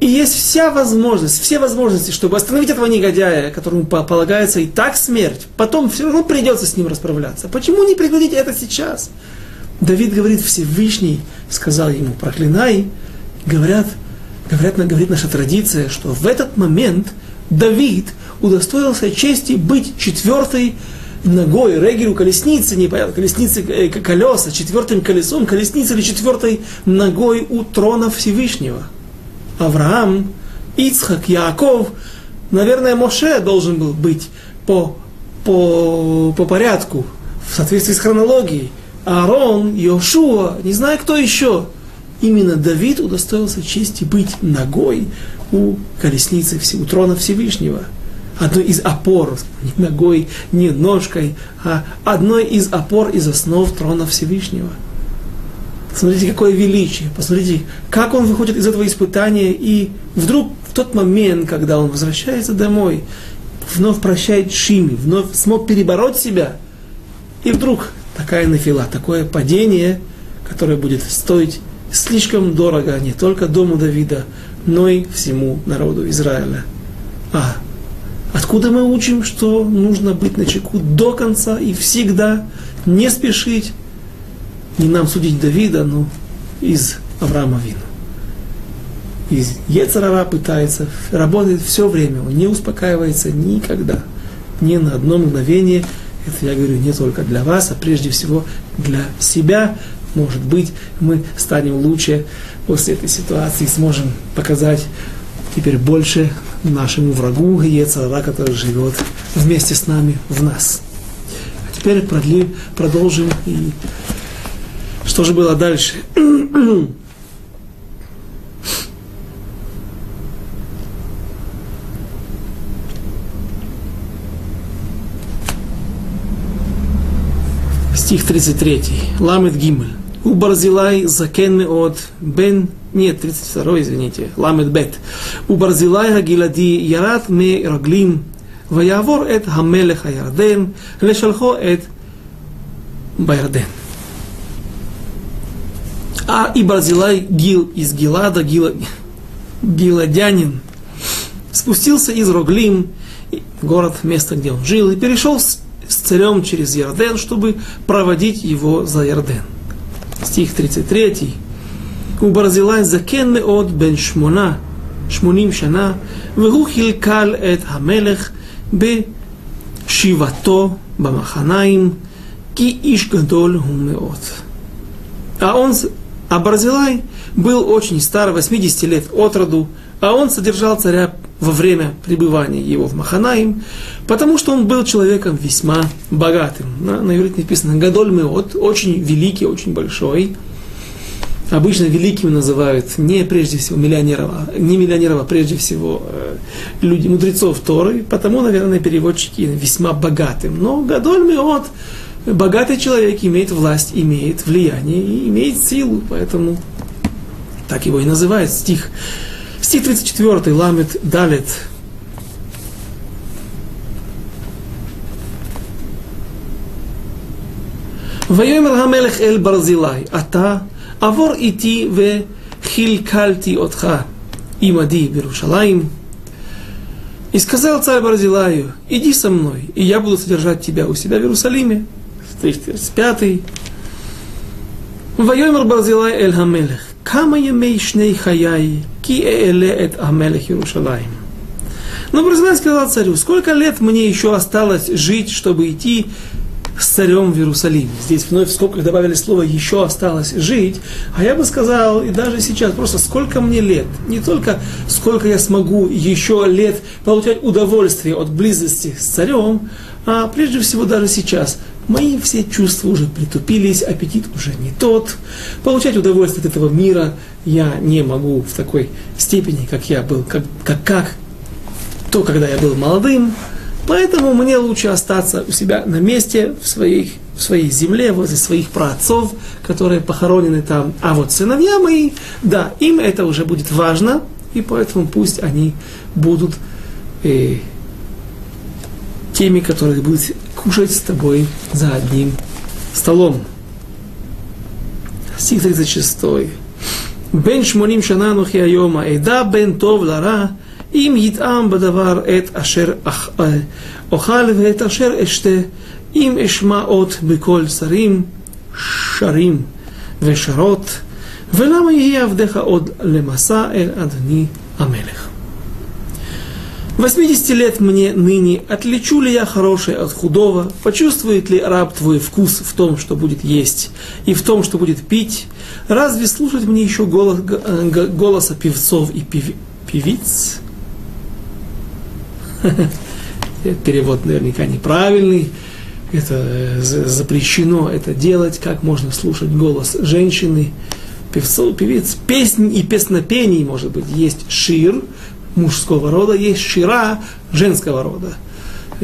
и есть вся возможность, все возможности, чтобы остановить этого негодяя, которому полагается и так смерть. Потом все равно придется с ним расправляться. Почему не прекратить это сейчас? Давид говорит, Всевышний сказал ему, проклинай. Говорят, говорят, говорит наша традиция, что в этот момент Давид удостоился чести быть четвертой ногой, регеру колесницы, не понятно, колесницы э, колеса, четвертым колесом колесницы или четвертой ногой у трона Всевышнего. Авраам, Ицхак, Яаков, наверное, Моше должен был быть по, по, по порядку, в соответствии с хронологией. Аарон, Йошуа, не знаю кто еще. Именно Давид удостоился чести быть ногой у колесницы, у трона Всевышнего. Одной из опор, не ногой, не ножкой, а одной из опор из основ трона Всевышнего. Посмотрите, какое величие, посмотрите, как он выходит из этого испытания, и вдруг в тот момент, когда он возвращается домой, вновь прощает Шими, вновь смог перебороть себя, и вдруг такая нафила, такое падение, которое будет стоить слишком дорого не только дому Давида, но и всему народу Израиля. А откуда мы учим, что нужно быть на чеку до конца и всегда не спешить? Не нам судить Давида, но из Авраама Вину. Из Ецарара пытается, работает все время, он не успокаивается никогда, ни на одно мгновение – это я говорю не только для вас, а прежде всего для себя. Может быть, мы станем лучше после этой ситуации, сможем показать теперь больше нашему врагу Ецара, который живет вместе с нами в нас. А теперь продлим, продолжим. И что же было дальше? стих 33. Ламет Гимель. У Барзилай закен от бен... Нет, 32, извините. Ламет бет. У Барзилай Гилади ярат ме Роглим Ваявор эт хамелеха ярден. Лешалхо эт Байрден. А и Барзилай Гил из Гилада, Гила, Гиладянин, спустился из Роглим, город, место, где он жил, и перешел в с царем через Ярден, чтобы проводить его за Ярден. Стих 33. У Барзилай закен меот бен шмона, шмоним шана, вегу хилкал эт хамелех бешивато бамаханаим, ки иш гадоль ху. А он, а Барзилай был очень стар, 80 лет от роду, а он содержал царя во время пребывания его в Маханаим, потому что он был человеком весьма богатым. На, на иврите написано «Гадоль Меот», очень великий, очень большой. Обычно великими называют не прежде всего миллионеров, а не миллионеров, а прежде всего э, люди, мудрецов Торы, потому, наверное, переводчики весьма богатым. Но Гадоль Меот, богатый человек имеет власть, имеет влияние имеет силу, поэтому так его и называют стих Стих 34, Ламет Далет. ויאמר המלך אל ברזילי, אתה עבור איתי וחלקלתי אותך עמדי בירושלים. И сказал царь Барзилаю, иди со мной, и я буду содержать тебя у себя в Иерусалиме. 35. ויאמר ברזילי אל המלך, Кама емей шней хаяй, ки эле эт амелех Иерушалаем. Но Барзилай сказал царю, сколько лет мне еще осталось жить, чтобы идти с царем в Иерусалим. Здесь вновь в скобках добавили слово «еще осталось жить», а я бы сказал, и даже сейчас, просто сколько мне лет, не только сколько я смогу еще лет получать удовольствие от близости с царем, а прежде всего даже сейчас – мои все чувства уже притупились, аппетит уже не тот, получать удовольствие от этого мира я не могу в такой степени, как я был, как, как, как то, когда я был молодым, поэтому мне лучше остаться у себя на месте, в своей, в своей земле, возле своих праотцов, которые похоронены там. А вот сыновья мои, да, им это уже будет важно, и поэтому пусть они будут э, теми, которые будут кушать с тобой за одним столом. Стих 36. בן שמונים שנה אנוכי היום, אדע בין טוב לרע, אם יטעם בדבר את אשר אוכל ואת אשר אשתה, אם אשמע אות בקול שרים, שרים ושרות, ולמה יהיה עבדך עוד למסע אל אדוני המלך. 80 лет мне ныне, отличу ли я хорошее от худого, почувствует ли раб твой вкус в том, что будет есть, и в том, что будет пить, разве слушать мне еще голос, э, голоса певцов и пев, певиц? Перевод наверняка неправильный, это э, запрещено это делать, как можно слушать голос женщины, певцов, певиц, песни и песнопений, может быть, есть шир, мужского рода, есть шира женского рода.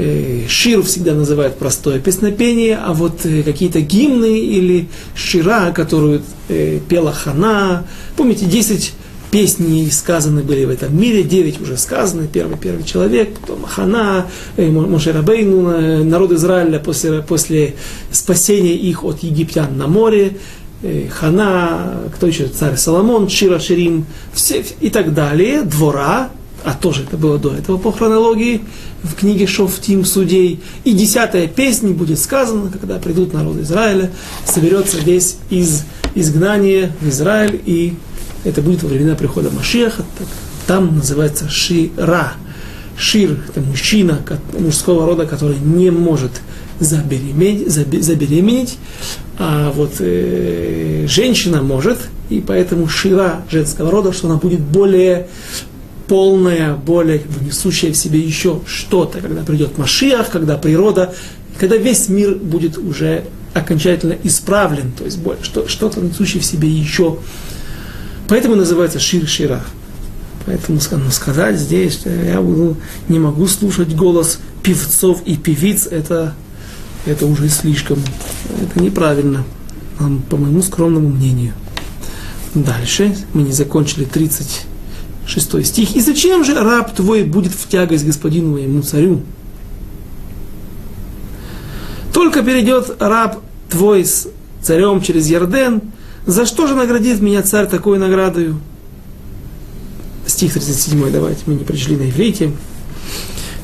Э, шир всегда называют простое песнопение, а вот э, какие-то гимны или шира, которую э, пела Хана, помните, 10 песней сказаны были в этом мире, 9 уже сказаны, первый, первый человек, потом Хана, Мошерабейну, народ Израиля после, после спасения их от египтян на море, Хана, кто еще, царь Соломон, Шира Ширим, все, и так далее, двора, а тоже это было до этого по хронологии, в книге Шофтим судей. И десятая песня будет сказана, когда придут народы Израиля, соберется весь из изгнания в Израиль, и это будет во времена прихода Машеха, там называется Шира. Шир – это мужчина мужского рода, который не может забеременеть, забеременеть а вот э, женщина может, и поэтому Шира женского рода, что она будет более полная, более несущая в себе еще что-то, когда придет Машиах, когда природа, когда весь мир будет уже окончательно исправлен, то есть что, что-то несущее в себе еще. Поэтому называется Шир-Шира. Поэтому ну, сказать здесь, что я буду, не могу слушать голос певцов и певиц, это это уже слишком. Это неправильно, по моему скромному мнению. Дальше мы не закончили шестой стих. «И зачем же раб твой будет в тягость господину моему царю? Только перейдет раб твой с царем через Ярден, за что же наградит меня царь такой наградою?» Стих 37, давайте, мы не пришли на иврите.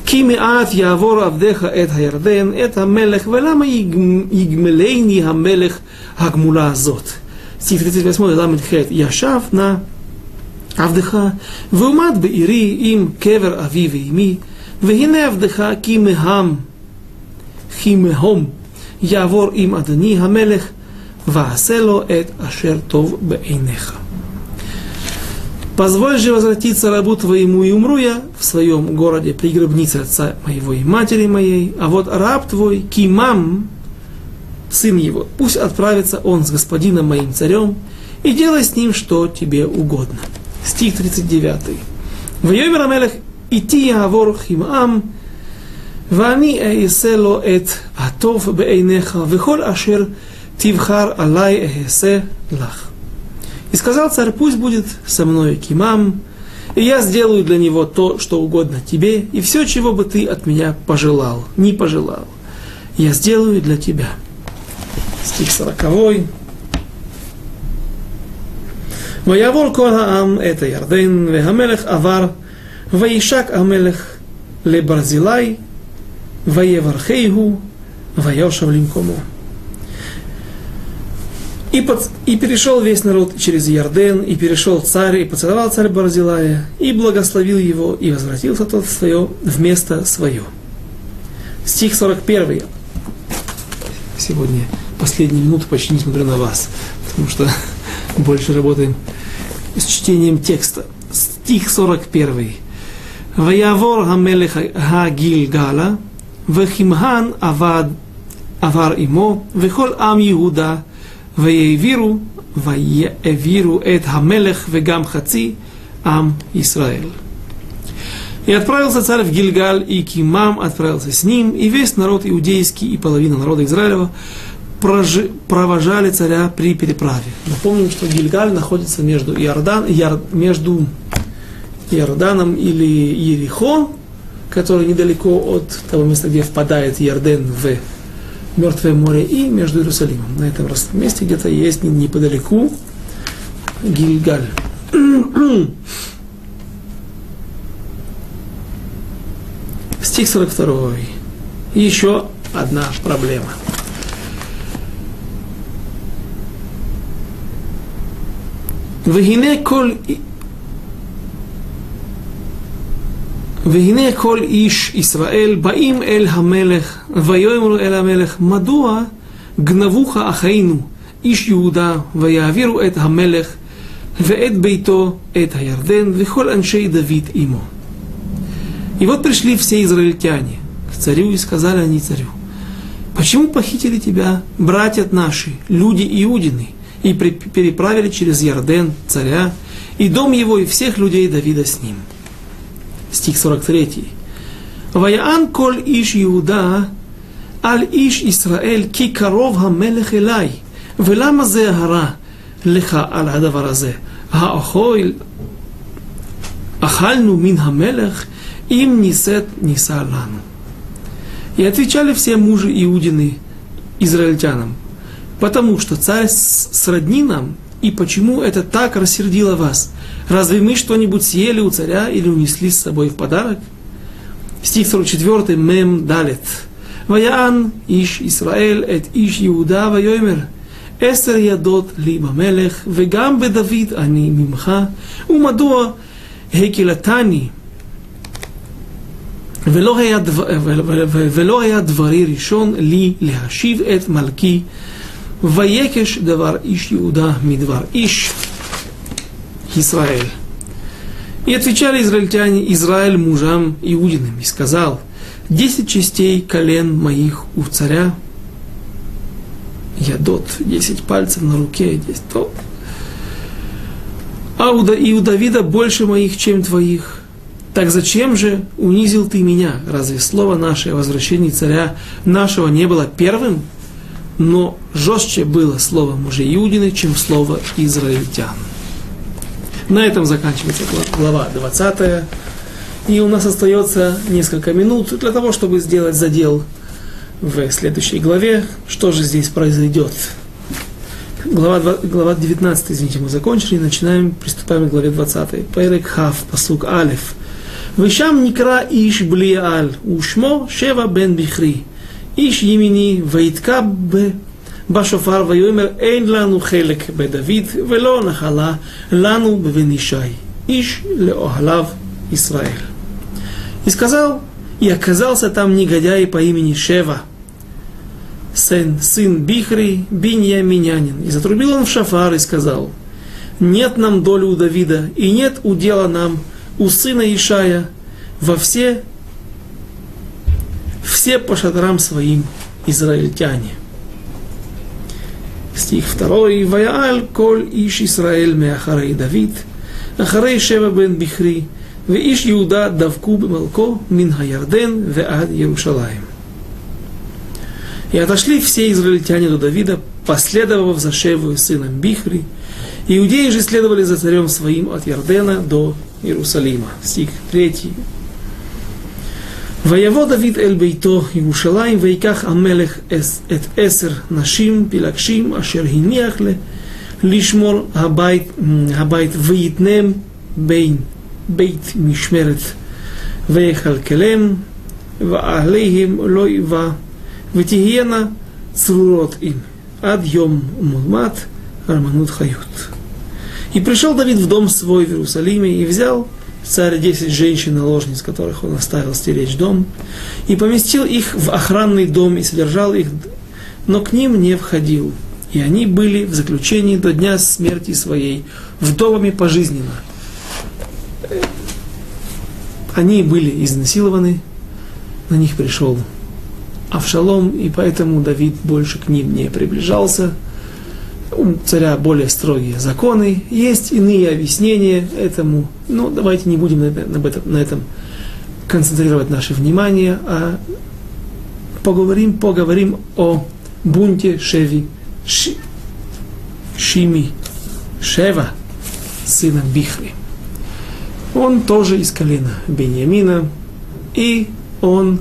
«Кими ат явор авдеха эт хаярден, эт хамелех, велама игмелейни хамелех агмула азот». Стих 38, ламет хет, яшав на עבדך, ועומד בעירי עם קבר אבי ואמי, והנה עבדך כי מהם, כי מהום יעבור עם אדוני המלך, ועשה לו את אשר טוב בעיניך. Позволь же возвратиться рабу твоему, и умру я в своем городе при гробнице отца моего и матери моей, а вот раб твой, Кимам, сын его, пусть отправится он с господином моим царем, и делай с ним, что тебе угодно. Стих 39. ויאמר המלך איתי יעבור כמעם ואני אעשה לו את הטוב בעיניך וכל אשר תבחר עלי אעשה לך. И сказал царь, пусть будет со мной кимам, и я сделаю для него то, что угодно тебе, и все, чего бы ты от меня пожелал, не пожелал, я сделаю для тебя. Стих сороковой. Ваявор кола Ам это Ярден, вегамелех авар, ваишак амелех лебарзилай, ваевархейгу, ваешав линкому. И, под, и перешел весь народ через Ярден, и перешел царь, и поцеловал царь Барзилая, и благословил его, и возвратился тот в, свое, в место свое. Стих 41. Сегодня последние минуты почти не смотрю на вас, потому что больше работаем с чтением текста. Стих 41. Ваявор хамелех хагильгала, вехимхан авад авар имо, вехол ам Иуда, веевиру, веевиру эт хамелех вегам хаци ам Исраэль. И отправился царь в Гильгаль, и Кимам отправился с ним, и весь народ иудейский, и половина народа Израилева, прожи, провожали царя при переправе. Напомним, что Гильгаль находится между, Иордан, Яр, между Иорданом или Ерихо, который недалеко от того места, где впадает Ярден в Мертвое море и между Иерусалимом. На этом месте где-то есть неподалеку Гильгаль. Стих 42. И еще одна проблема. והנה כל והנה כל איש ישראל באים אל המלך, ויאמרו אל המלך, מדוע גנבוך אחינו, איש יהודה, ויעבירו את המלך ואת ביתו, את הירדן, וכל אנשי Давид ему. И вот пришли все израильтяне к царю и сказали они царю, почему похитили тебя братья наши, люди Иудины, и переправили через Ярден царя, и дом его, и всех людей Давида с ним – стих 43. ויען כל איש יהודה על איש ישראל כי קרוב המלך אליי ולמה זה הרע לך על הדבר הזה? האכול אכלנו מן המלך им несет ниса лану. И отвечали все мужи Иудины израильтянам, потому что царь сродни нам, и почему это так рассердило вас? Разве мы что-нибудь съели у царя или унесли с собой в подарок? Стих 44, Мем Далет. ויען איש ישראל את איש יהודה ויאמר עשר ידות לי במלך וגם בדוד אני ממך ומדוע הקלתני ולא היה, דבר, ולא היה דברי ראשון לי להשיב את מלכי Ваекеш давар иш Иуда мидвар иш Исраэль. И отвечали израильтяне Израиль мужам Иудиным и сказал, десять частей колен моих у царя, ядот, десять пальцев на руке, десять то. А и у Давида больше моих, чем твоих. Так зачем же унизил ты меня? Разве слово наше о возвращении царя нашего не было первым? Но жестче было слово мужей Иудины, чем слово израильтян. На этом заканчивается глава 20. И у нас остается несколько минут для того, чтобы сделать задел в следующей главе. Что же здесь произойдет? Глава, 2, глава 19, извините, мы закончили, начинаем, приступаем к главе 20. Перек Хав, посук Алиф. Вышам никра иш блиал, ушмо шева бен бихри. Иш ימיני ויתקע בשופר ויאמר אין לנו חלק בדוד ולא נחלה לנו בבן ישי, איש לאוהליו Израиль. И сказал, и оказался там негодяй по имени Шева, сын, сын Бихри, Биньяминянин. И затрубил он в шафар и сказал, нет нам доли у Давида, и нет удела нам у сына Ишая во все, все по шатрам своим израильтяне. стих 2. ויעל כל איש ישראל מאחרי דוד, אחרי שבע בן בכרי, ואיש יהודה דבקו במלכו מן הירדן ועד ירושלים. И отошли все израильтяне до Давида, последовав за Шеву и сыном Бихри. Иудеи же следовали за царем своим от Ярдена до Иерусалима. Стих 3. ויבוא דוד אל ביתו ירושלים ויקח המלך את עשר נשים פלגשים אשר הניח לשמור הבית, הבית ויתנם בין בית משמרת ויכלכלם ועליהם לא יבא ותהיינה צרורות им עד יום מולמד арманут хают. И пришел Давид в дом свой в Иерусалиме и взял царь десять женщин-наложниц, которых он оставил стеречь дом, и поместил их в охранный дом и содержал их, но к ним не входил. И они были в заключении до дня смерти своей, вдовами пожизненно. Они были изнасилованы, на них пришел Авшалом, и поэтому Давид больше к ним не приближался – у царя более строгие законы, есть иные объяснения этому, но давайте не будем на, этом, на этом концентрировать наше внимание, а поговорим, поговорим о бунте Шеви, Ши, Шими, Шева, сына Бихри. Он тоже из колена Беньямина, и он,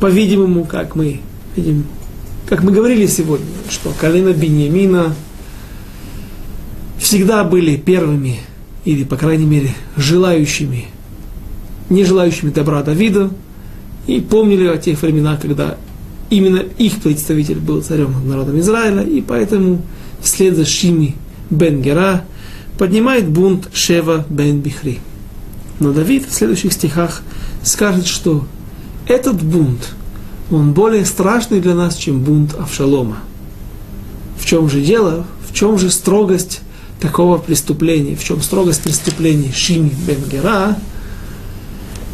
по-видимому, как мы видим, как мы говорили сегодня, что колено Беньямина всегда были первыми, или, по крайней мере, желающими, не желающими добра Давида, и помнили о тех временах, когда именно их представитель был царем народом Израиля, и поэтому вслед за Шими бен Гера поднимает бунт Шева бен Бихри. Но Давид в следующих стихах скажет, что этот бунт – он более страшный для нас, чем бунт Авшалома. В чем же дело? В чем же строгость такого преступления? В чем строгость преступлений Шими бен Гера?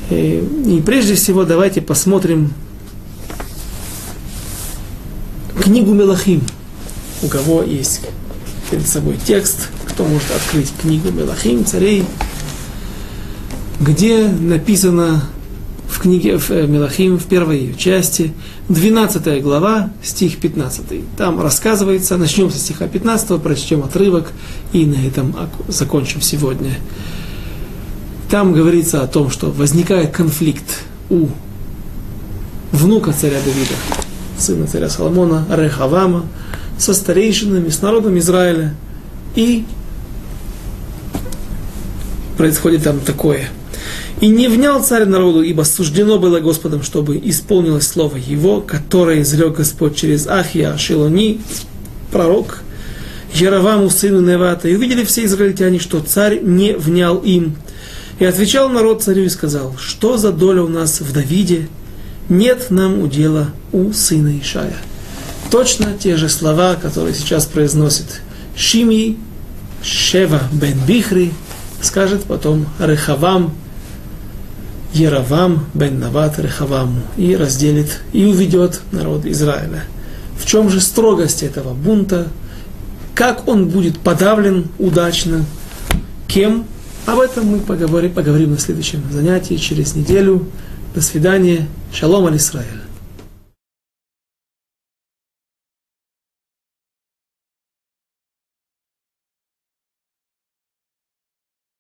И, э, и прежде всего давайте посмотрим книгу Мелахим. У кого есть перед собой текст, кто может открыть книгу Мелахим, царей, где написано в книге в э, Мелахим, в первой ее части, 12 глава, стих 15. Там рассказывается, начнем со стиха 15, прочтем отрывок и на этом закончим сегодня. Там говорится о том, что возникает конфликт у внука царя Давида, сына царя Соломона, Рехавама, со старейшинами, с народом Израиля. И происходит там такое – и не внял царь народу, ибо суждено было Господом, чтобы исполнилось слово его, которое изрек Господь через Ахия Шилони, пророк, Яроваму, сыну Невата. И увидели все израильтяне, что царь не внял им. И отвечал народ царю и сказал, что за доля у нас в Давиде? Нет нам удела у сына Ишая. Точно те же слова, которые сейчас произносит Шими, Шева бен Бихри, скажет потом Рехавам, Еравам бен Нават Рехаваму и разделит и уведет народ Израиля. В чем же строгость этого бунта? Как он будет подавлен удачно? Кем? Об этом мы поговорим, поговорим на следующем занятии через неделю. До свидания. Шалом аль Исраэль.